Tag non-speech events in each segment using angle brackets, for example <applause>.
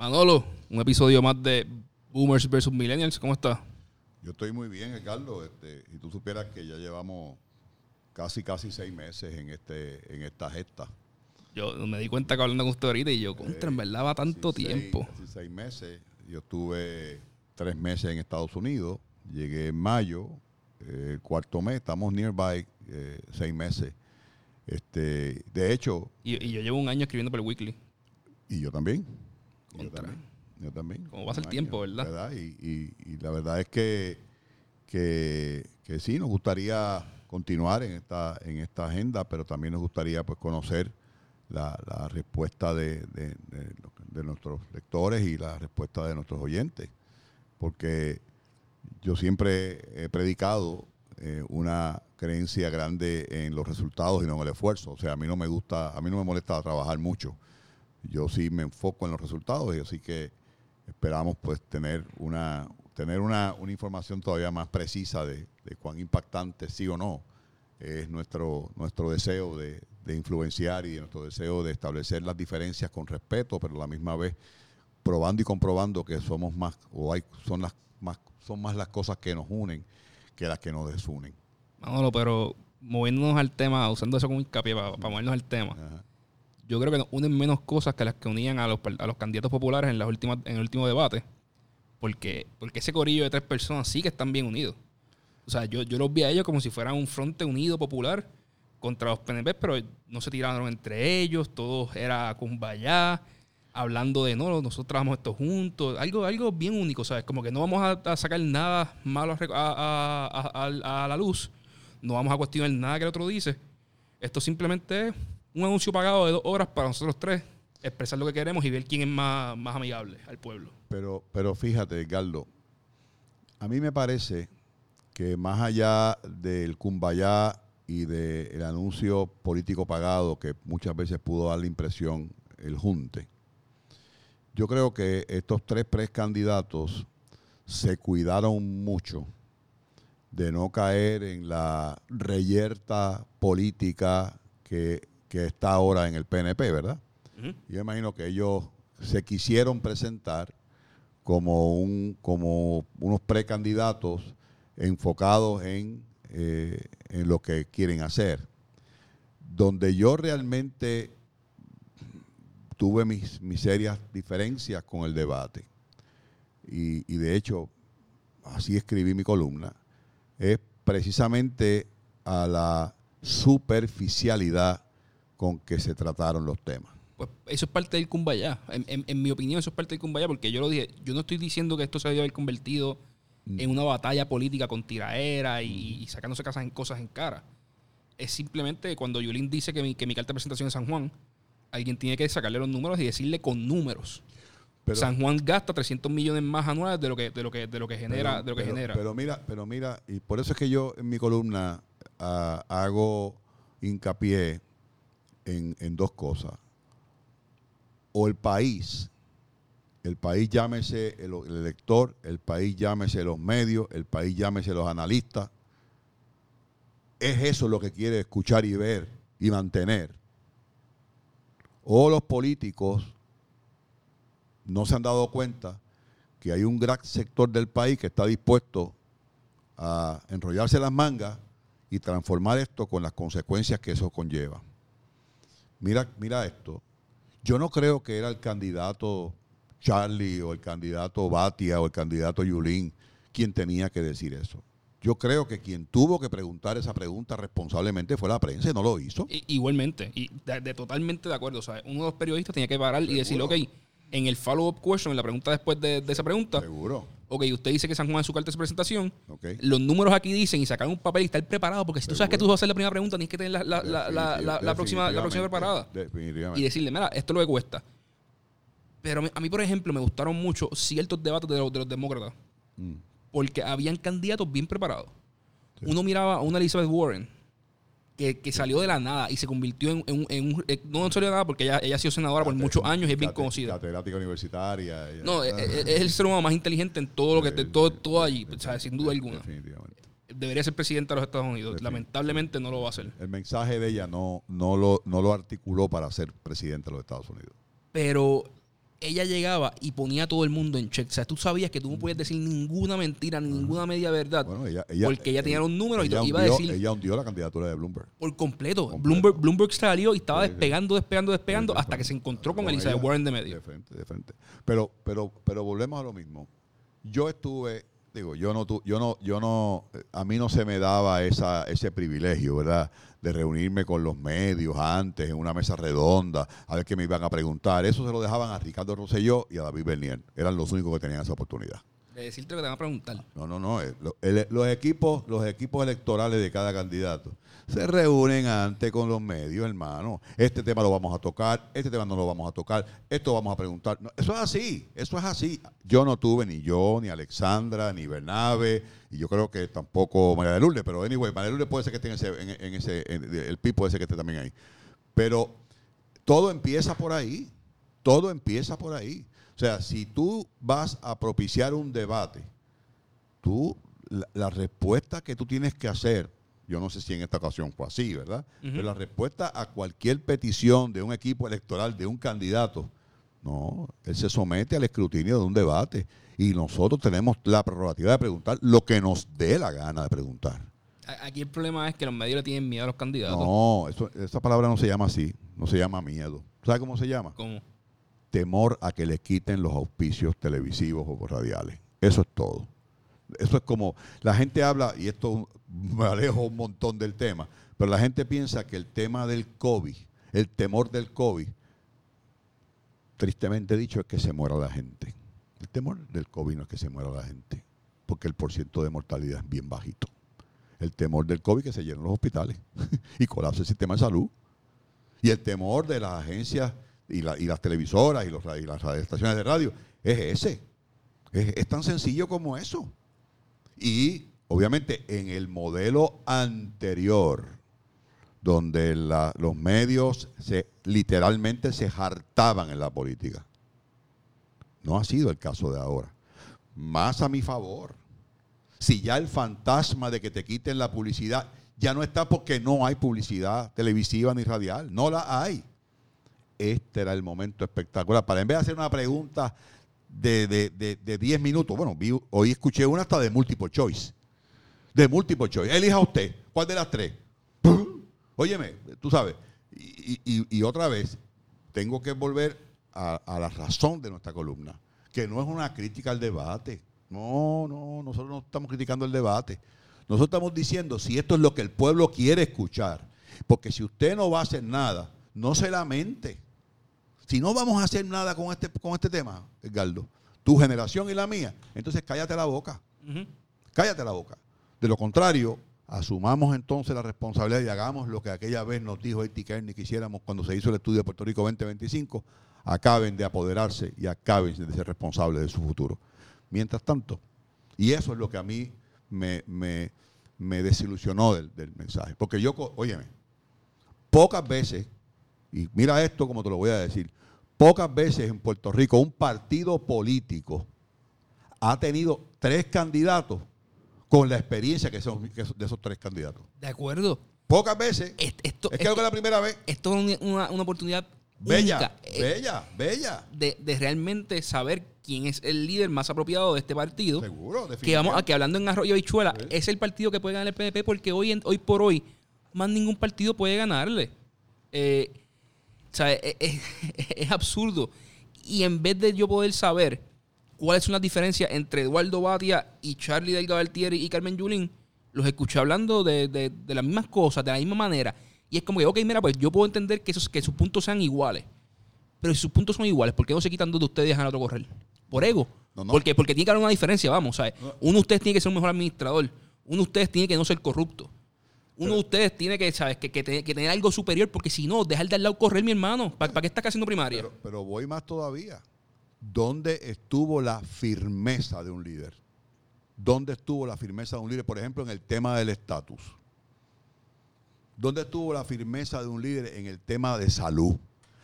Manolo, un episodio más de Boomers vs. Millennials. ¿Cómo estás? Yo estoy muy bien, Ricardo. Este, y tú supieras que ya llevamos casi, casi seis meses en, este, en esta gesta. Yo me di cuenta que hablando con usted ahorita y yo, contra, en verdad va tanto Sí, tiempo. Seis, casi seis meses. Yo estuve tres meses en Estados Unidos. Llegué en mayo, eh, el cuarto mes. Estamos nearby, eh, seis meses. Este, de hecho, Y, y yo llevo un año escribiendo para el Weekly. y yo también. Yo también. Yo también. Como pasa el tiempo, ¿verdad? Y, y- y la verdad es que, que, que sí, nos gustaría continuar en esta, en esta agenda, pero también nos gustaría pues conocer la, la respuesta de, de- de lo- de nuestros lectores y la respuesta de nuestros oyentes. Porque yo siempre he predicado eh, una creencia grande en los resultados y no en el esfuerzo. O sea, a mí no me gusta, a mí no me molesta trabajar mucho. Yo sí me enfoco en los resultados y así que esperamos pues tener una tener una, una información todavía más precisa de, de cuán impactante sí o no es nuestro nuestro deseo de, de influenciar y nuestro deseo de establecer las diferencias con respeto, pero a la misma vez probando y comprobando que somos más o hay son las más son más las cosas que nos unen que las que nos desunen. Manolo, pero moviéndonos al tema, usando eso como hincapié para, para movernos al tema, Ajá. Yo creo que nos unen menos cosas que las que unían a los, a los candidatos populares en, las últimas, en el último debate. Porque, porque ese corillo de tres personas sí que están bien unidos. O sea, yo, yo los vi a ellos como si fueran un fronte unido popular contra los PNP, pero no se tiraron entre ellos, todo era kumbaya, hablando de no, nosotros trabajamos esto juntos, algo, algo bien único, ¿sabes? Como que no vamos a, sacar nada malo a- a la luz, no vamos a cuestionar nada que el otro dice. Esto simplemente es un anuncio pagado de dos horas para nosotros tres expresar lo que queremos y ver quién es más, más amigable al pueblo. Pero, pero fíjate, Edgardo, a mí me parece que más allá del cumbayá y del anuncio político pagado que muchas veces pudo dar la impresión el junte, yo creo que estos tres precandidatos se cuidaron mucho de no caer en la reyerta política que, que está ahora en el PNP, ¿verdad? Ujú. Yo imagino que ellos se quisieron presentar como un como unos precandidatos enfocados en, eh, en lo que quieren hacer. Donde yo realmente tuve mis, mis serias diferencias con el debate, y, y de hecho así escribí mi columna, es precisamente a la superficialidad con que se trataron los temas. Pues eso es parte del kumbaya. En, en- en mi opinión, eso es parte del kumbaya porque yo lo dije. Yo no estoy diciendo que esto se debe haber convertido en una batalla política con tiraera y, y sacándose casas en cosas en cara. Es simplemente cuando Yulín dice que mi, que mi carta de presentación es San Juan, alguien tiene que sacarle los números y decirle con números. Pero- San Juan gasta 300 millones más anuales de lo que, de lo que, de lo que genera. Pero- de lo que pero- genera. Pero mira, pero mira, y por eso es que yo en mi columna ah, hago hincapié en, dos cosas. O el país, el país llámese el elector, el país llámese los medios, el país llámese los analistas. Es eso lo que quiere escuchar y ver y mantener. O los políticos no se han dado cuenta que hay un gran sector del país que está dispuesto a enrollarse las mangas y transformar esto con las consecuencias que eso conlleva. Mira, mira esto. Yo no creo que era el candidato Charlie o el candidato Batia o el candidato Yulín quien tenía que decir eso. Yo creo que quien tuvo que preguntar esa pregunta responsablemente fue la prensa y no lo hizo. I- Igualmente, y de, de totalmente de acuerdo. O sea, uno de los periodistas tenía que parar y decir, ok. En el follow-up question, en la pregunta después de, de esa pregunta, Seguro. ok, usted dice que San Juan es su carta de presentación, Ok. los números aquí dicen y sacar un papel y estar preparado, porque si tú sabes que tú vas a hacer la primera pregunta, tienes que tener la, la- la- la- próxima, la próxima preparada. Definitivamente. Y decirle, mira, esto es lo que cuesta. Pero a mí, por ejemplo, me gustaron mucho ciertos debates de los, de los demócratas, Mm. porque habían candidatos bien preparados. Uno miraba a una Elizabeth Warren, que, que salió de la nada y se convirtió en, en un- en un... eh, No salió de nada porque ella, ella ha sido senadora por muchos años y es bien conocida. Catedrática universitaria. ella- No, es, Ah, es- el ser humano más inteligente en todo lo que... sí, todo, todo allí, o sea, sin duda alguna. Definitivamente. Debería ser presidente de los Estados Unidos. Lamentablemente no lo va a hacer. El mensaje de ella no, no, lo, no lo articuló para ser presidente de los Estados Unidos. Pero ella llegaba y ponía a todo el mundo en check. O sea, tú sabías que tú no podías decir ninguna mentira, ninguna media verdad. Bueno, ella, ella- porque ella tenía los números y ella te iba a decir Ella hundió la candidatura de Bloomberg. por completo. Completo. Bloomberg, Bloomberg salió y estaba Sí, despegando, despegando, despegando Sí, hasta que se encontró con Con Elizabeth ella, Warren de medio. De frente, de frente. Pero, pero, pero volvemos a lo mismo. Yo estuve, digo, yo no, tu- yo no, yo no, eh, a mí no se me daba esa, ese privilegio, ¿verdad? De reunirme con los medios antes en una mesa redonda, a ver qué me iban a preguntar. Eso se lo dejaban a Ricardo Rosselló y a David Bernier. Eran los únicos que tenían esa oportunidad. De decirte lo que te van a preguntar. No, no, no. eh, los, equipos, los equipos electorales de cada candidato se reúnen antes con los medios, hermano. Este tema lo vamos a tocar, este tema no lo vamos a tocar, esto vamos a preguntar. Eso es así, eso es así. Yo no tuve ni yo, ni Alexandra, ni Bernabe, y yo creo que tampoco María de Lourdes, pero anyway, María de Lourdes puede ser que esté en ese, en, en ese el PIB puede ser que esté también ahí. Pero todo empieza por ahí. Todo empieza por ahí. O sea, si tú vas a propiciar un debate, tú, la, la respuesta que tú tienes que hacer, yo no sé si en esta ocasión fue así, ¿verdad? Pero la respuesta a cualquier petición de un equipo electoral, de un candidato, no, él se somete al escrutinio de un debate y nosotros tenemos la prerrogativa de preguntar lo que nos dé la gana de preguntar. Aquí el problema es que los medios le tienen miedo a los candidatos. No, eso, esa palabra no se llama así, no se llama miedo. ¿Sabe cómo se llama? ¿Cómo? temor a que le quiten los auspicios televisivos o radiales. Eso es todo. Eso es como, la gente habla, y esto me alejo un montón del tema, pero la gente piensa que el tema del COVID, el temor del COVID, tristemente dicho, es que se muera la gente. El temor del COVID no es que se muera la gente, porque el porciento de mortalidad es bien bajito. El temor del COVID que se llenen los hospitales <laughs> y colapse el sistema de salud. Y el temor de las agencias y, la- y las televisoras y, los, y las estaciones de radio es ese. Es, es tan sencillo como eso. Y obviamente en el modelo anterior, donde los medios literalmente se hartaban en la política, no ha sido el caso de ahora. Más a mi favor. Si ya el fantasma de que te quiten la publicidad ya no está porque no hay publicidad televisiva ni radial, no la hay. Este era el momento espectacular. Para en vez de hacer una pregunta de, de, de- de 10 minutos, bueno, hoy escuché una hasta de multiple choice. De multiple choice. Elija usted, ¿cuál de las tres? ¡Pum! Óyeme, tú sabes. Y, y- otra vez, tengo que volver a la razón de nuestra columna, que no es una crítica al debate. No, no, nosotros no estamos criticando el debate. Nosotros estamos diciendo si esto es lo que el pueblo quiere escuchar. Porque si usted no va a hacer nada, no se lamente. Si no vamos a hacer nada con este, con este tema, Edgardo, tu generación y la mía, entonces cállate la boca. Cállate la boca. De lo contrario, asumamos entonces la responsabilidad y hagamos lo que aquella vez nos dijo A.T. Kearney que hiciéramos cuando se hizo el estudio de Puerto Rico 2025. Acaben de apoderarse y acaben de ser responsables de su futuro. Mientras tanto, y eso es lo que a mí me, me- me desilusionó del, del mensaje. Porque yo, óyeme, pocas veces, y mira esto como te lo voy a decir, pocas veces en Puerto Rico un partido político ha tenido tres candidatos con la experiencia que son que son de esos tres candidatos. De acuerdo. Pocas veces. Est- Esto, es que que es la primera vez. esto es una, una- oportunidad Bella, única, eh, bella, bella. de, de realmente saber quién es el líder más apropiado de este partido. Seguro, Que vamos a definitivamente. que hablando en Arroyo Bichuela, Sí. es el partido que puede ganar el PNP porque hoy, en- hoy por hoy más ningún partido puede ganarle. Eh, o sea, es, <laughs> es- es absurdo. Y en vez de yo poder saber cuáles son las diferencias entre Eduardo Batia y Charlie Delgado Altieri y Carmen Yulín, los escuché hablando de, de- de las mismas cosas, de la misma manera. Y es como que, ok, mira, pues yo puedo entender que, esos, que sus puntos sean iguales. Pero si sus puntos son iguales, ¿por qué no se quitan dos de ustedes y dejan otro correr? Por ego. No, no. Porque, porque tiene que haber una diferencia, vamos. ¿sabes? Uno de ustedes tiene que ser un mejor administrador. Uno de ustedes tiene que no ser corrupto. Uno de ustedes tiene que, ¿sabes? Que, que, te- que tener algo superior, porque si no, dejar de al lado correr, mi hermano. ¿Para, qué estás haciendo primaria? Pero voy más todavía. ¿Dónde estuvo la firmeza de un líder? ¿Dónde estuvo la firmeza de un líder? Por ejemplo, en el tema del estatus. ¿Dónde estuvo la firmeza de un líder en el tema de salud?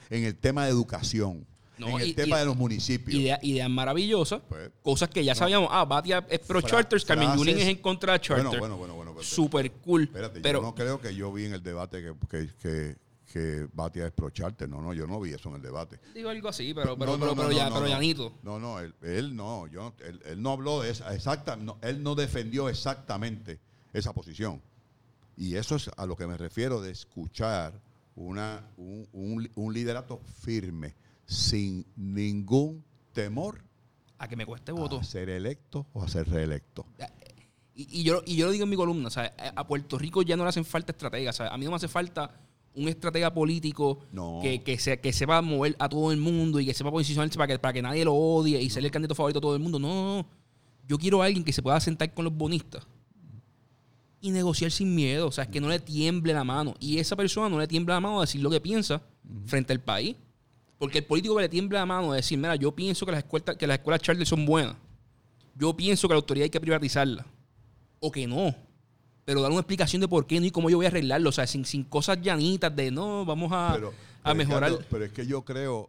En el tema de educación. No, en el y- tema y- de los municipios. Idea- ideas maravillosas, Pues, cosas que ya sabíamos. Ah, Batia es pro Fra- charters, Carmen Yulín es en contra de charter. Bueno, bueno, bueno, bueno. pero- Super cool. Espérate, pero yo no creo que yo vi en el debate que, que- que- que Batia es procharte. No, no, yo no vi eso en el debate. Digo algo así, pero, pero, No, pero, no, pero, no, ya, pero no. llanito. No, no, él, él no, yo, él, él no habló de esa, exacta, él no defendió exactamente esa posición. Y eso es a lo que me refiero de escuchar una, un, un- un liderato firme, sin ningún temor A que me cueste voto. a ser electo o a ser reelecto. Y, y yo, y yo lo digo en mi columna, sea, a Puerto Rico ya no le hacen falta estrategas. A mí no me hace falta un estratega político No. que, que, se, que sepa mover a todo el mundo y que sepa posicionarse para que, para que nadie lo odie y ser el candidato favorito de todo el mundo. No, no, no. Yo quiero a alguien que se pueda sentar con los bonistas y negociar sin miedo. O sea, que no le tiemble la mano. Y esa persona no le tiembla la mano a decir lo que piensa frente al país. Porque el político que le tiembla la mano a decir, mira, yo pienso que las escuelas, que las escuelas charter son buenas. Yo pienso que la autoridad hay que privatizarla. O que no. Pero dar una explicación de por qué no y cómo yo voy a arreglarlo. O sea, sin, sin cosas llanitas de no, vamos a, Pero, a pero, mejorar. Ricardo, pero es que yo creo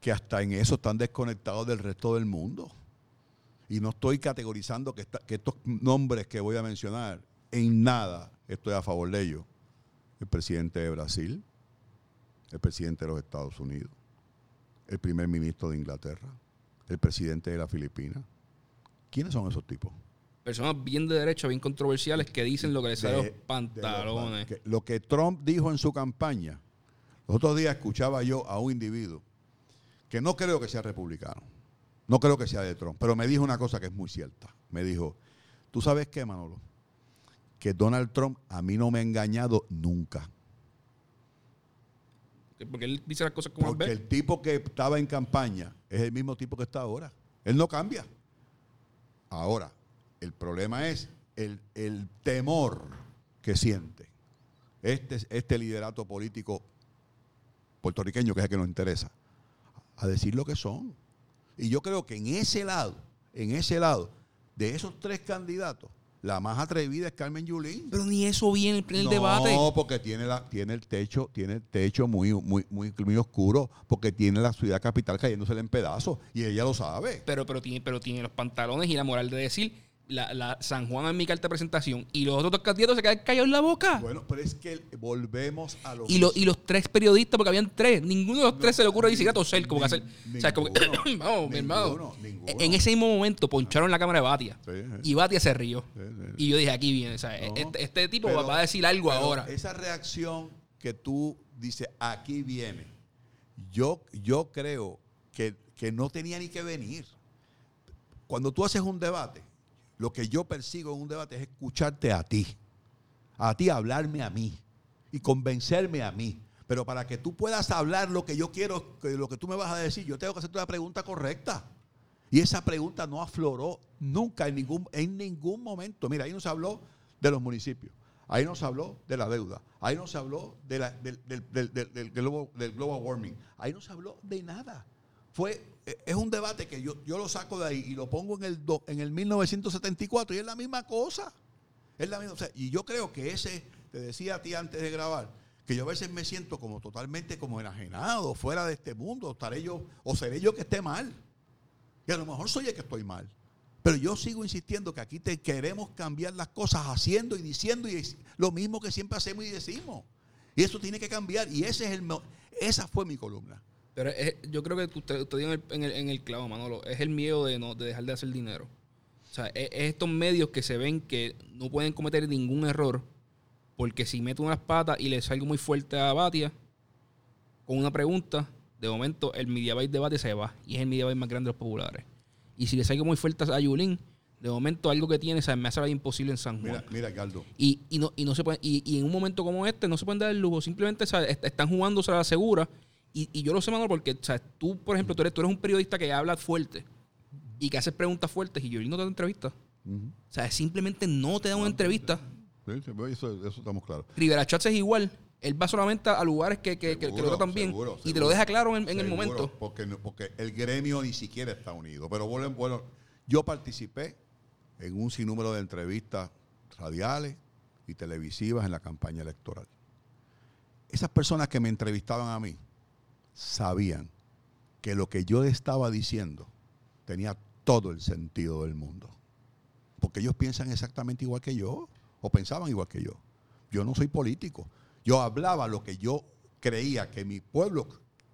que hasta en eso están desconectados del resto del mundo. Y no estoy categorizando que, esta- que estos nombres que voy a mencionar, en nada estoy a favor de ellos. El presidente de Brasil, el presidente de los Estados Unidos, el primer ministro de Inglaterra, el presidente de las Filipinas. ¿Quiénes son esos tipos? Personas bien de derecha, bien controversiales que dicen lo que les sale de- los pantalones. lo que Trump dijo en su campaña, los otros días escuchaba yo a un individuo que no creo que sea republicano, no creo que sea de Trump, pero me dijo una cosa que es muy cierta. Me dijo, ¿tú sabes qué, Manolo? Que Donald Trump a mí no me ha engañado nunca. Porque él dice las cosas como Porque ve. el tipo que estaba en campaña es el mismo tipo que está ahora. Él no cambia. Ahora, el problema es el, el temor que siente este, este liderato político puertorriqueño, que es el que nos interesa, a decir lo que son. Y yo creo que en ese lado, en ese lado, de esos tres candidatos, la más atrevida es Carmen Yulín. Pero ni eso vi en el, en el no, debate. porque tiene la, tiene el techo, tiene el techo muy, muy, muy, muy oscuro, porque tiene la ciudad capital cayéndosele en pedazos, y ella lo sabe. Pero, pero, tiene, pero tiene los pantalones y la moral de decir, la, la San Juan en mi carta de presentación y los otros dos candidatos se quedan callados en la boca. Bueno, pero es que volvemos a lo y, lo- y los tres periodistas, porque habían tres, ninguno de los tres se le ocurre ni siquiera toser, como que hacer. Nin- o sea, como que, ninguno, <clears throat> vamos, mi hermano. ninguno. En ese mismo momento poncharon la cámara de Batia. Sí, sí. Y Batia se rió. Sí. Y yo dije, aquí viene. o sea, No, este, este tipo pero- va a decir algo ahora. Esa reacción que tú dices, aquí viene, yo, yo creo que, que no tenía ni que venir. Cuando tú haces un debate, lo que yo persigo en un debate es escucharte a ti, a ti hablarme a mí y convencerme a mí. Pero para que tú puedas hablar lo que yo quiero, lo que tú me vas a decir, yo tengo que hacerte una pregunta correcta. Y esa pregunta no afloró nunca en ningún, en ningún momento. Mira, ahí no se habló de los municipios, ahí no se habló de la deuda, ahí no se habló de la- del, del- del- del- global, del global warming, ahí no se habló de nada. Fue, eh, es un debate que yo, yo lo saco de ahí y lo pongo en el, do- en el 1974 y es la misma cosa. Es la misma, o sea, y yo creo que ese, te decía a ti antes de grabar, que yo a veces me siento como totalmente como enajenado, fuera de este mundo, estaré yo, o seré yo que esté mal. Y a lo mejor soy el que estoy mal. Pero yo sigo insistiendo que aquí te queremos cambiar las cosas haciendo y diciendo y lo mismo que siempre hacemos y decimos. Y eso tiene que cambiar. Y ese es el esa fue mi columna. Pero es- yo creo que usted, usted dio en el, en, el, en el clavo, Manolo. Es el miedo de, no, de dejar de hacer dinero. O sea, es, es estos medios que se ven que no pueden cometer ningún error porque si meto unas patas y le salgo muy fuerte a Batia con una pregunta, de momento el Mediabite debate se va y es el Mediabite más grande de los populares. Y si le salgo muy fuerte a Yulín, de momento algo que tiene, o me hace la vida imposible en San Juan. Mira, mira, Caldo. Y, y no, y no se puede, y, y en un momento como este no se pueden dar el lujo. Simplemente o sea, est- están jugándose a la segura. Y, y yo lo sé, Manolo, porque o sea, tú, por ejemplo, tú eres, tú eres un periodista que habla fuerte y que haces preguntas fuertes y Yolín no te da entrevista. O sea, simplemente no te da una entrevista. Sí, sí, eso, eso estamos claros. Rivera Chats es igual. Él va solamente a lugares que, que, lo tratan bien seguro, y te lo deja claro en, en el momento. Porque, porque el gremio ni siquiera está unido. Pero bueno, bueno, yo participé en un sinnúmero de entrevistas radiales y televisivas en la campaña electoral. Esas personas que me entrevistaban a mí sabían que lo que yo estaba diciendo tenía todo el sentido del mundo. Porque ellos piensan exactamente igual que yo, o pensaban igual que yo. Yo no soy político. Yo hablaba lo que yo creía que mi pueblo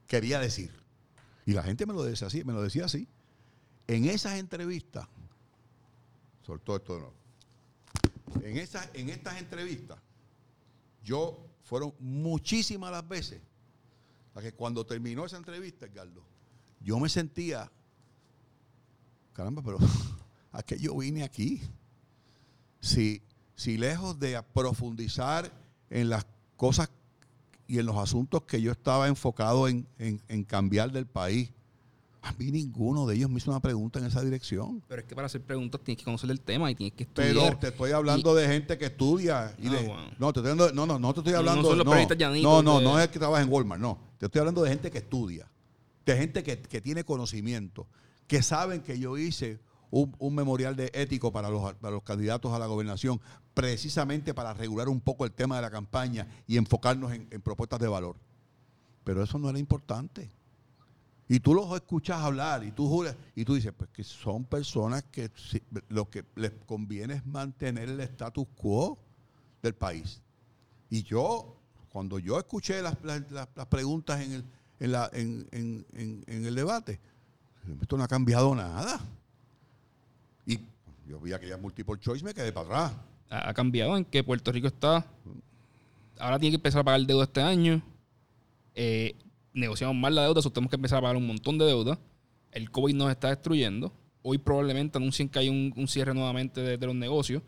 quería decir. Y la gente me lo decía así, me lo decía así. En esas entrevistas, soltó esto de nuevo. En, esas, en estas entrevistas, yo fueron muchísimas las veces a que cuando terminó esa entrevista, Edgardo, yo me sentía, caramba, pero <laughs> ¿a qué yo vine aquí? Si, si lejos de profundizar en las cosas y en los asuntos que yo estaba enfocado en, en- en cambiar del país, a mí ninguno de ellos me hizo una pregunta en esa dirección. Pero es que para hacer preguntas tienes que conocer el tema y tienes que Pero estudiar. te estoy hablando de gente que estudia. Y Ah, de- bueno. No, te estoy hablando, no, no, no te estoy No, no hablando. son los no, no, no, de- no es que trabaja en Walmart, no. Te estoy hablando de gente que estudia, de gente que, que tiene conocimiento, que saben que yo hice un, un memorial de ético para los, para los candidatos a la gobernación, precisamente para regular un poco el tema de la campaña y enfocarnos en, en propuestas de valor. Pero eso no era importante. Y tú los escuchas hablar y tú juras, y tú dices, pues que son personas que lo que les conviene es mantener el status quo del país. Y yo, cuando yo escuché las, las- preguntas en el, en, la- en- en- en- el debate, esto no ha cambiado nada. Y yo vi aquella multiple choice, me quedé para atrás. ha cambiado en que Puerto Rico está. Ahora tiene que empezar a pagar deuda este año. Eh, negociamos mal la deuda, so tenemos que empezar a pagar un montón de deuda. El COVID nos está destruyendo. Hoy probablemente anuncien que hay un, un cierre nuevamente de, de los negocios,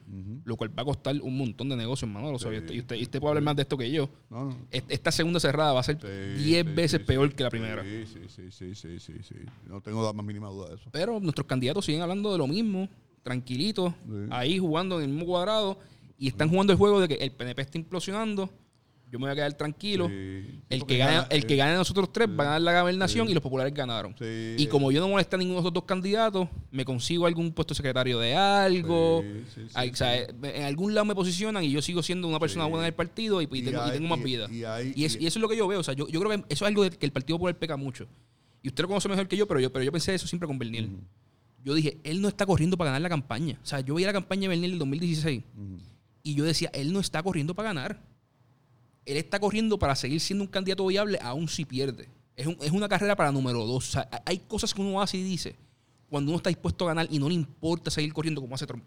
lo cual va a costar un montón de negocios, Manolo. y, usted, y usted puede hablar más de esto que yo. No, no. Est- Esta segunda cerrada va a ser Sí, 10 sí, veces sí, peor que la primera. Sí, sí, sí, sí, sí, sí. No tengo la más mínima duda de eso. Pero nuestros candidatos siguen hablando de lo mismo, tranquilitos, ahí jugando en el mismo cuadrado y están jugando el juego de que el PNP está implosionando, yo me voy a quedar tranquilo. Sí. El, que gane, gana- el que eh, gane nosotros tres va a ganar la gobernación y los populares ganaron. Y como yo no molesté a ninguno de los dos candidatos, me consigo algún puesto de secretario de algo. O sea, en algún lado me posicionan y yo sigo siendo una persona buena en el partido y, y Y tengo, y hay- tengo más vida. y hay- Y, es- y- eso es lo que yo veo. O sea, yo, yo creo que eso es algo que el Partido Popular peca mucho. Y usted lo conoce mejor que yo, pero yo, pero yo pensé eso siempre con Bernier. Yo dije, él no está corriendo para ganar la campaña. O sea, yo veía la campaña de Bernier del 2016 Ujú. y yo decía, él no está corriendo para ganar. Él está corriendo para seguir siendo un candidato viable aún si pierde. Es, un- es una carrera para número dos. O sea, ha- hay cosas que uno hace y dice cuando uno está dispuesto a ganar y no le importa seguir corriendo como hace Trump.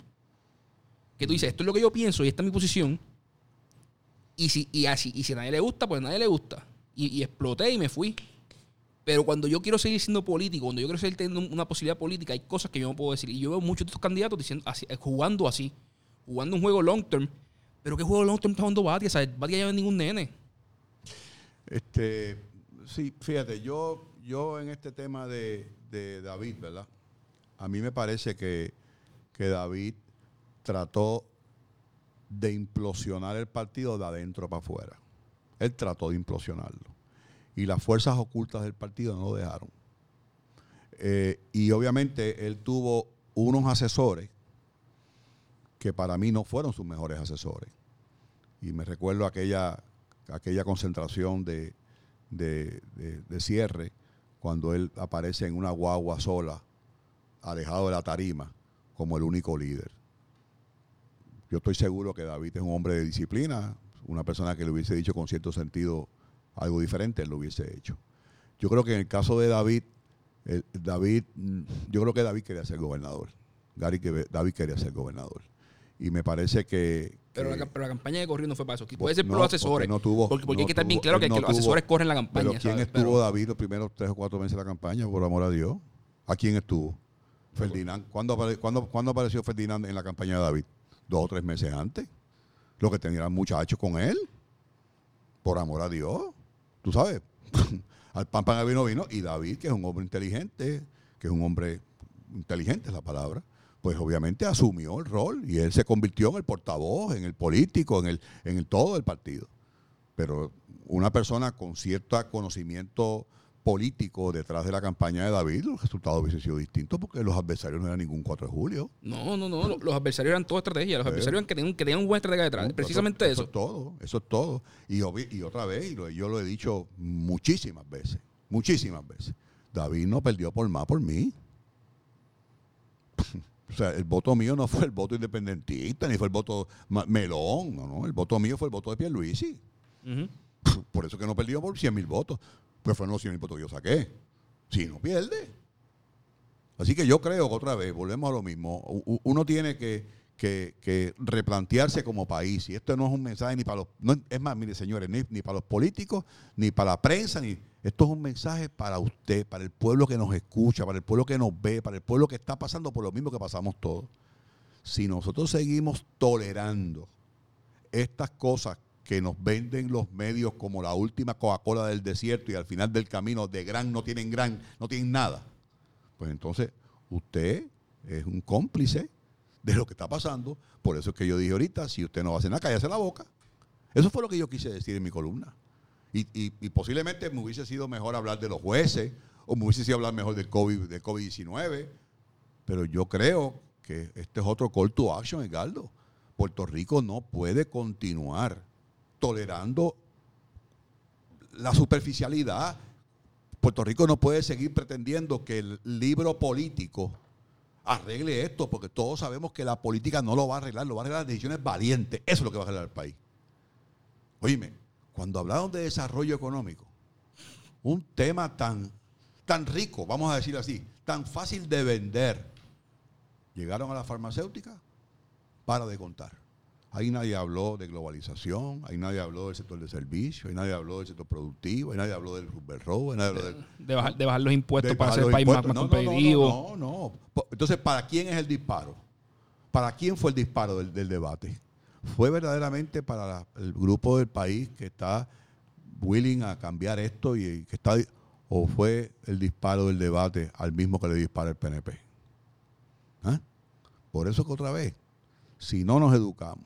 Que tú dices, esto es lo que yo pienso y esta es mi posición. Y si, y así, y si a nadie le gusta, pues a nadie le gusta. Y, y exploté y me fui. Pero cuando yo quiero seguir siendo político, cuando yo quiero seguir teniendo una posibilidad política, hay cosas que yo no puedo decir. Y yo veo muchos de estos candidatos diciendo así, jugando así, jugando un juego long term. Pero ¿qué juego long term está jugando Batia? O sea, Batia ya no es ningún nene. Este, sí, fíjate, yo, yo en este tema de, de David, ¿verdad? A mí me parece que, que David trató de implosionar el partido de adentro para afuera. Él trató de implosionarlo. Y las fuerzas ocultas del partido no lo dejaron. Eh, y obviamente él tuvo unos asesores que para mí no fueron sus mejores asesores. Y me recuerdo aquella, aquella concentración de, de- de- cierre cuando él aparece en una guagua sola, alejado de la tarima, como el único líder. Yo estoy seguro que David es un hombre de disciplina, una persona que le hubiese dicho con cierto sentido algo diferente, él lo hubiese hecho. Yo creo que en el caso de David, David, yo creo que David quería ser gobernador. Gary, que David quería ser gobernador. Y me parece que... Pero, que- la, pero la campaña de corrido no fue para eso. Puede ser por los asesores. porque no tuvo- porque porque hay que estar bien claro que, él no que los tuvo- asesores corren la campaña. Pero ¿quién ¿sabes? estuvo Pero- David los primeros tres o cuatro meses de la campaña, por amor a Dios? ¿A quién estuvo? Ferdinand. ¿Cuándo, apare- cuándo- cuándo apareció Ferdinand en la campaña de David? Dos o tres meses antes. Lo que tenían muchachos con él. Por amor a Dios. Tú sabes. <laughs> Al pan pan vino vino. Y David, que es un hombre inteligente, que es un hombre inteligente es la palabra, pues obviamente asumió el rol y él se convirtió en el portavoz, en el político, en el, en el todo del partido. Pero una persona con cierto conocimiento político detrás de la campaña de David, los resultados hubiesen sido distintos porque los adversarios no eran ningún 4 de julio. No, no, no. Los, adversarios eran toda estrategia. Los Sí. adversarios eran que tenían, que tenían un buen estratega detrás. No, Precisamente eso. eso. es todo, eso es todo. Y, otra vez, y lo- yo lo he dicho muchísimas veces, muchísimas veces, David no perdió por más por mí. <laughs> o sea, el voto mío no fue el voto independentista, ni fue el voto melón, no, no, el voto mío fue el voto de Pierluisi. Ujú. Por eso que no perdió por 100 mil votos. Pues fueron los 100 mil votos que yo saqué. Si no pierde. Así que yo creo que otra vez, volvemos a lo mismo. Uno tiene que, que- que replantearse como país. Y esto no es un mensaje ni para los. no- es más, mire, señores, ni, ni para los políticos, ni para la prensa, ni. Esto es un mensaje para usted, para el pueblo que nos escucha, para el pueblo que nos ve, para el pueblo que está pasando por lo mismo que pasamos todos. Si nosotros seguimos tolerando estas cosas que nos venden los medios como la última Coca-Cola del desierto y al final del camino de gran no tienen gran, no tienen nada, pues entonces usted es un cómplice de lo que está pasando. Por eso es que yo dije ahorita, si usted no va a hacer nada, cállese la boca. Eso fue lo que yo quise decir en mi columna. Y, posiblemente me hubiese sido mejor hablar de los jueces o me hubiese sido hablar mejor del COVID, del COVID-19. Pero yo creo que este es otro call to action, Edgardo. Puerto Rico no puede continuar tolerando la superficialidad. Puerto Rico no puede seguir pretendiendo que el libro político arregle esto, porque todos sabemos que la política no lo va a arreglar, lo va a arreglar las decisiones valientes. Eso es lo que va a arreglar el país. Oíme, cuando hablaron de desarrollo económico, un tema tan, tan rico, vamos a decir así, tan fácil de vender, llegaron a la farmacéutica para de contar. Ahí nadie habló de globalización, ahí nadie habló del sector de servicios, ahí nadie habló del sector productivo, ahí nadie habló del Rubber Road, ahí nadie habló del, De bajar, de bajar los impuestos para hacer el país más, más No, no, no, competitivo. No, no, Entonces, ¿para quién es el disparo? ¿Para quién fue el disparo del, del debate? ¿Fue verdaderamente para el grupo del país que está willing a cambiar esto y, y que está o fue el disparo del debate al mismo que le dispara el PNP? ¿Ah? Por eso que otra vez, si no nos educamos,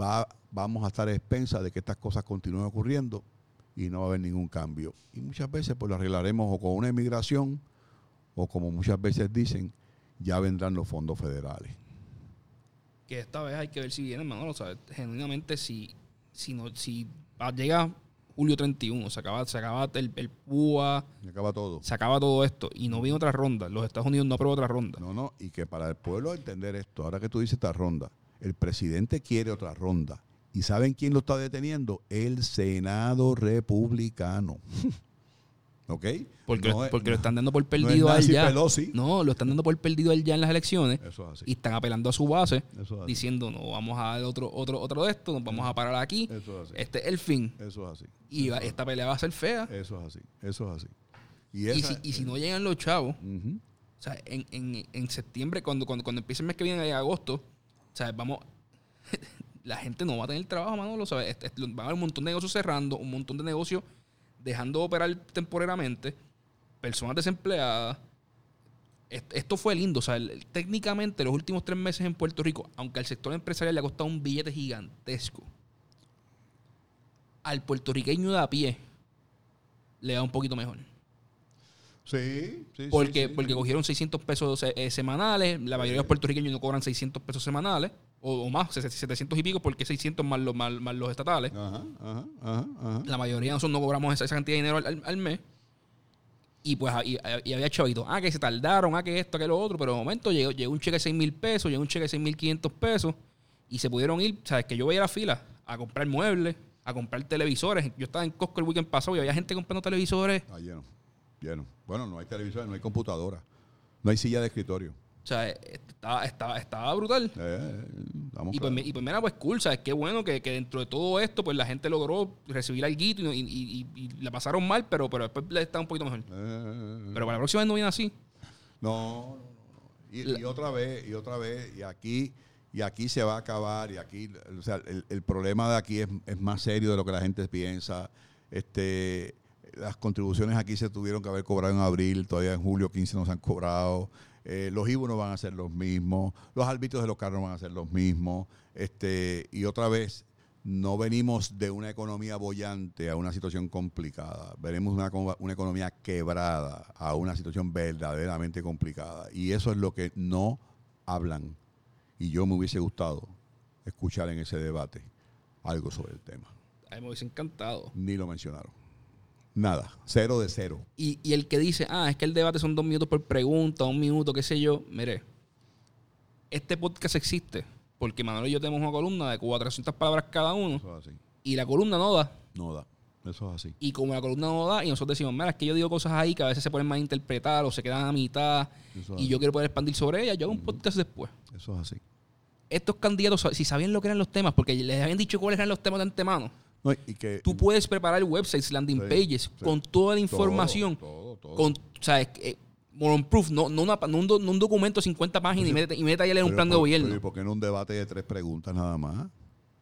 va, vamos a estar a expensas de que estas cosas continúen ocurriendo y no va a haber ningún cambio. Y muchas veces pues lo arreglaremos o con una emigración o como muchas veces dicen, ya vendrán los fondos federales. Que esta vez hay que ver si viene, Manolo. O sea, genuinamente, si, si, no, si llega julio 31, se acaba, se acaba el, el PUA, Y acaba todo. se acaba todo esto y no viene otra ronda. Los Estados Unidos no aprueban otra ronda. No, no, y que para el pueblo entender esto, ahora que tú dices esta ronda, el presidente quiere otra ronda. ¿Y saben quién lo está deteniendo? El Senado republicano. <laughs> ¿Ok? Porque, No porque lo están dando por no perdido a él Nancy ya. Pelosi. No, lo están dando por perdido a él ya en las elecciones. Eso es así. Y están apelando a su base, Eso es así. diciendo, no, vamos a dar otro, otro, otro de esto, nos vamos a parar aquí. Eso es así. Este es el fin. Eso es así. Y va- esta pelea va a ser fea. Eso es así. Eso es así. Y, Y esa- si, y si no llegan los chavos, o sea, en, en, en septiembre, cuando, cuando, cuando empiece el mes que viene, en agosto, o sea, vamos, <laughs> la gente no va a tener trabajo, Manolo, ¿sabes? Este- este- van a haber un montón de negocios cerrando, un montón de negocios dejando de operar temporalmente, personas desempleadas. Est- Esto fue lindo, o sea, técnicamente los últimos tres meses en Puerto Rico, aunque al sector empresarial le ha costado un billete gigantesco, al puertorriqueño de a pie le da un poquito mejor. Sí, sí, Porque, sí, sí. porque cogieron 600 pesos eh, semanales. La mayoría de los puertorriqueños no cobran 600 pesos semanales. O, o más, 700 y pico, porque 600 más los, más, más los estatales. Ajá, ajá, ajá, ajá. La mayoría de nosotros no cobramos esa, esa cantidad de dinero al, al- al mes. Y pues y, y había chavitos. Ah, que se tardaron, ah, que esto, que lo otro. Pero de momento llegó, llegó un cheque de 6 mil pesos, llegó un cheque de 6 mil 500 pesos. Y se pudieron ir, sabes, que yo veía la fila a comprar muebles, a comprar televisores. Yo estaba en Costco el weekend pasado y había gente comprando televisores. Está lleno, lleno. Bueno, no hay televisores, no hay computadora, no hay silla de escritorio. O sea, estaba, estaba, estaba brutal. Eh, vamos Y pues, claro. mi- y pues mira, pues cool, ¿sabes? Qué bueno que, que dentro de todo esto, pues la gente logró recibir algo y, y, y- y la pasaron mal, pero, pero después le está un poquito mejor. Eh, Pero para la próxima vez no viene así. no, no, no, y otra vez, y otra vez, y aquí, y aquí se va a acabar, y aquí, o sea, el, el problema de aquí es, es más serio de lo que la gente piensa. Este, las contribuciones aquí se tuvieron que haber cobrado en abril, todavía en julio 15 no se han cobrado. Eh, los no van a ser los mismos, los árbitros de los carros no van a ser los mismos. Este, y otra vez, no venimos de una economía bollante a una situación complicada. Venimos una, una economía quebrada a una situación verdaderamente complicada. Y eso es lo que no hablan. Y yo me hubiese gustado escuchar en ese debate algo sobre el tema. A mí me hubiese encantado. Ni lo mencionaron. Nada. Cero de cero. Y, y el que dice, ah, es que el debate son dos minutos por pregunta, un minuto, qué sé yo. Mire, este podcast existe porque Manuel y yo tenemos una columna de 400 palabras cada uno. Eso es así. y la columna no da. No da. Eso es así. Y como la columna no da, y nosotros decimos, mira, es que yo digo cosas ahí que a veces se pueden malinterpretar o se quedan a mitad Eso y yo quiero poder expandir sobre ellas, yo hago un podcast después. Eso es así. Estos candidatos, si sabían lo que eran los temas, porque les habían dicho cuáles eran los temas de antemano, No, y que tú puedes preparar websites, landing Sí, pages, sí. con toda la todo, información, todo, todo. con, o sea, es que, eh, moron proof, no, no, una- no un, do- no un documento de 50 páginas y mete, y mete ahí un plan de gobierno. ¿y por qué no un debate de tres preguntas nada más?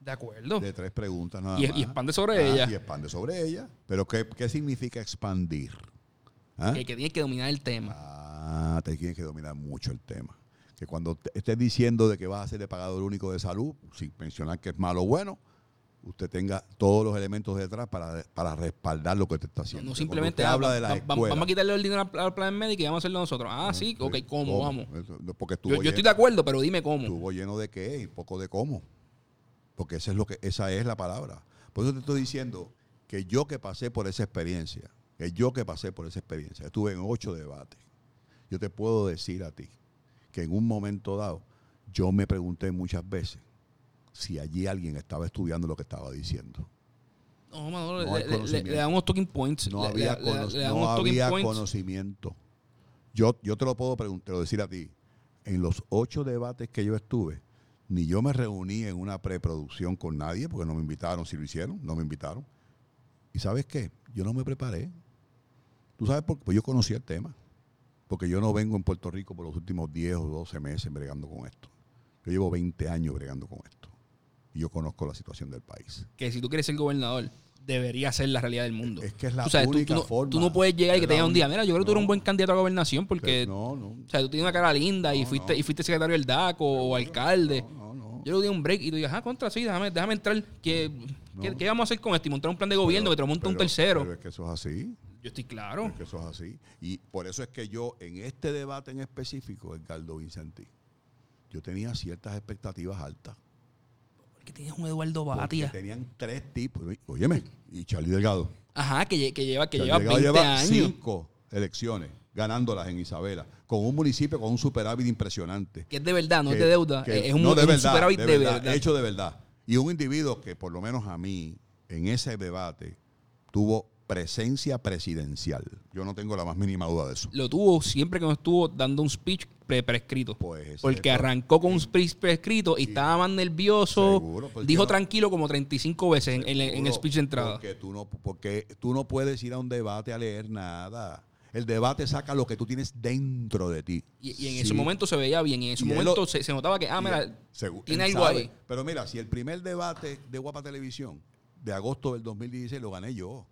de acuerdo. De tres preguntas nada Y- más. y expande sobre Ah, ella. Y expande sobre ella. Pero ¿qué, qué significa expandir? ¿Ah? Que, que tienes que dominar el tema. Ah, te tienes que dominar mucho el tema. Que cuando te- estés diciendo de que vas a ser el pagador único de salud, sin mencionar que es malo o bueno, usted tenga todos los elementos detrás para, para respaldar lo que te está haciendo. No simplemente ah, usted habla de la va- va- escuela, vamos a quitarle el dinero al, plan médico y vamos a hacerlo nosotros. Ah, sí, ok, ¿cómo? Vamos. Eso, Porque Yo, estoy de acuerdo, pero dime cómo. estuvo lleno de qué y poco de cómo. Porque esa es, lo que, esa es la palabra. Por eso te estoy diciendo que yo que pasé por esa experiencia, que yo que pasé por esa experiencia, estuve en ocho debates, yo te puedo decir a ti que en un momento dado yo me pregunté muchas veces si allí alguien estaba estudiando lo que estaba diciendo. No, Manolo, No le- le, le, damos talking points. No le- había, cono- no había conocimiento. Yo, yo te lo puedo preguntar, decir a ti. En los ocho debates que yo estuve, ni yo me reuní en una preproducción con nadie, porque no me invitaron, si lo hicieron, no me invitaron. ¿Y sabes qué? Yo no me preparé. ¿Tú sabes por qué? Pues yo conocía el tema. Porque yo no vengo en Puerto Rico por los últimos 10 o 12 meses bregando con esto. Yo llevo 20 años bregando con esto. Yo conozco la situación del país. Que si tú quieres ser gobernador, debería ser la realidad del mundo. Es que es la Tú sabes, tú- única tú, no, forma. tú no puedes llegar y que te digan un día, mira, yo creo que tú eres un no. buen candidato a gobernación porque, No, no. o sea, tú tienes una cara linda y No, fuiste no. y fuiste secretario del DACO o alcalde. No, no, no. Yo le di un break y tú digas, ah, contra, sí, déjame, déjame entrar. ¿Qué, ¿qué, No. qué vamos a hacer con esto? Y montar un plan de gobierno que te lo monta un tercero. Pero es que eso es así. Yo estoy claro. Es que eso es así. Y por eso es que yo, en este debate en específico, Edgardo Vincenti, yo tenía ciertas expectativas altas. Porque tienes un Eduardo Batia. tenían tres tipos. Óyeme, y Charlie Delgado. Ajá, que, lle- que lleva, que Charlie lleva Delgado 20 lleva años. cinco elecciones ganándolas en Isabela, con un municipio con un superávit impresionante. Que es de verdad, no es que- de deuda. que- es un, no, de un superávit de verdad. hecho de verdad. Y un individuo que, por lo menos a mí, en ese debate, tuvo presencia presidencial. Yo no tengo la más mínima duda de eso. Lo tuvo siempre que nos estuvo dando un speech pre prescrito. Pues porque arrancó con un speech prescrito y estaba más nervioso. Seguro, porque dijo no- tranquilo como 35 veces en, en- en el speech de entrada. Porque tú, no, porque tú no puedes ir a un debate a leer nada. El debate saca lo que tú tienes dentro de ti. Y, y en Sí. ese momento se veía bien. Y en ese Y momento lo- se, se notaba que, ah, mira, tiene algo sabe. ahí. Pero mira, si el primer debate de Guapa Televisión de agosto del 2016 lo gané yo.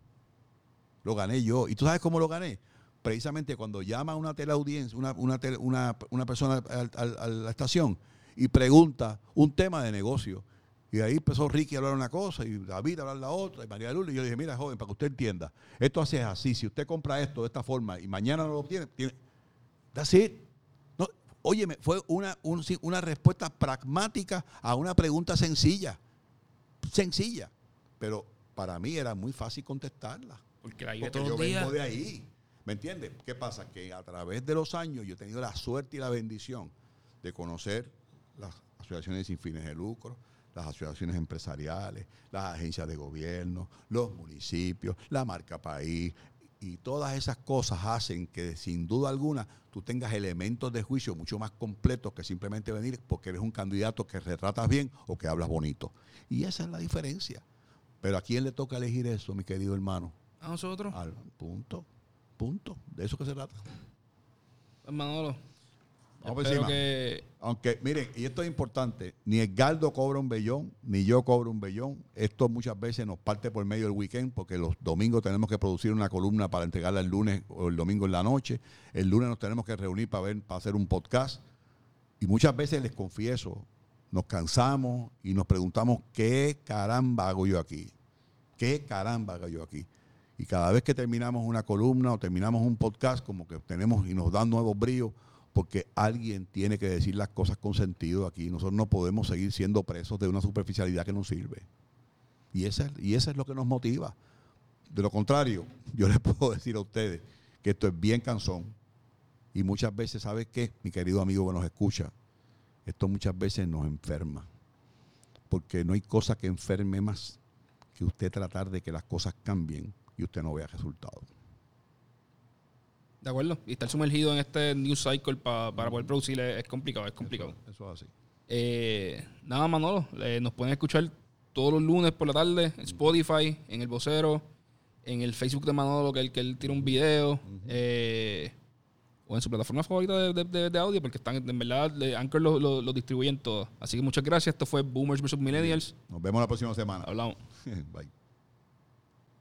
Lo gané yo. ¿Y tú sabes cómo lo gané? Precisamente cuando llama una teleaudiencia, una, una, una, una persona a la estación y pregunta un tema de negocio. Y ahí empezó Ricky a hablar una cosa y David a hablar la otra y María Lula. Y yo dije, mira, joven, para que usted entienda, esto hace así. Si usted compra esto de esta forma y mañana no lo obtiene, tiene, That's it. No, óyeme, fue una, una respuesta pragmática a una pregunta sencilla. Sencilla. Pero para mí era muy fácil contestarla. Porque la vive Porque todos yo los días. vengo de ahí. ¿Me entiendes? ¿Qué pasa? Que a través de los años yo he tenido la suerte y la bendición de conocer las asociaciones sin fines de lucro, las asociaciones empresariales, las agencias de gobierno, los municipios, la marca país. Y todas esas cosas hacen que sin duda alguna tú tengas elementos de juicio mucho más completos que simplemente venir porque eres un candidato que retratas bien o que hablas bonito. Y esa es la diferencia. Pero ¿a quién le toca elegir eso, mi querido hermano? A nosotros, Al punto, punto. De eso que se trata. pues, Manolo. Vamos espero que Aunque, miren, y esto es importante, ni Edgardo cobra un bellón, ni yo cobro un bellón. Esto muchas veces nos parte por medio del weekend, porque los domingos tenemos que producir una columna para entregarla el lunes o el domingo en la noche. El lunes nos tenemos que reunir para ver, para hacer un podcast. Y muchas veces les confieso, nos cansamos y nos preguntamos qué caramba hago yo aquí. ¿Qué caramba hago yo aquí? Y cada vez que terminamos una columna o terminamos un podcast, como que tenemos y nos dan nuevos bríos, porque alguien tiene que decir las cosas con sentido aquí. Nosotros no podemos seguir siendo presos de una superficialidad que no sirve. Y eso es, y eso es lo que nos motiva. De lo contrario, <laughs> yo les puedo decir a ustedes que esto es bien cansón. Y muchas veces, ¿sabes qué? Mi querido amigo que nos escucha, esto muchas veces nos enferma. Porque no hay cosa que enferme más que usted tratar de que las cosas cambien y usted no vea resultados. De acuerdo. Y estar sumergido en este news cycle pa- para poder producir es, es complicado, es complicado. Eso, eso es así. Eh, nada, Manolo, eh, nos pueden escuchar todos los lunes por la tarde en Spotify, en El Vocero, en el Facebook de Manolo, que él, que él tira un video, eh, o en su plataforma favorita de, de- de- de audio, porque están, en verdad, Anchor lo, lo, lo distribuyen todo. Así que muchas gracias. Esto fue Boomers vs. Millennials. Nos vemos la próxima semana. Hablamos. <laughs> Bye.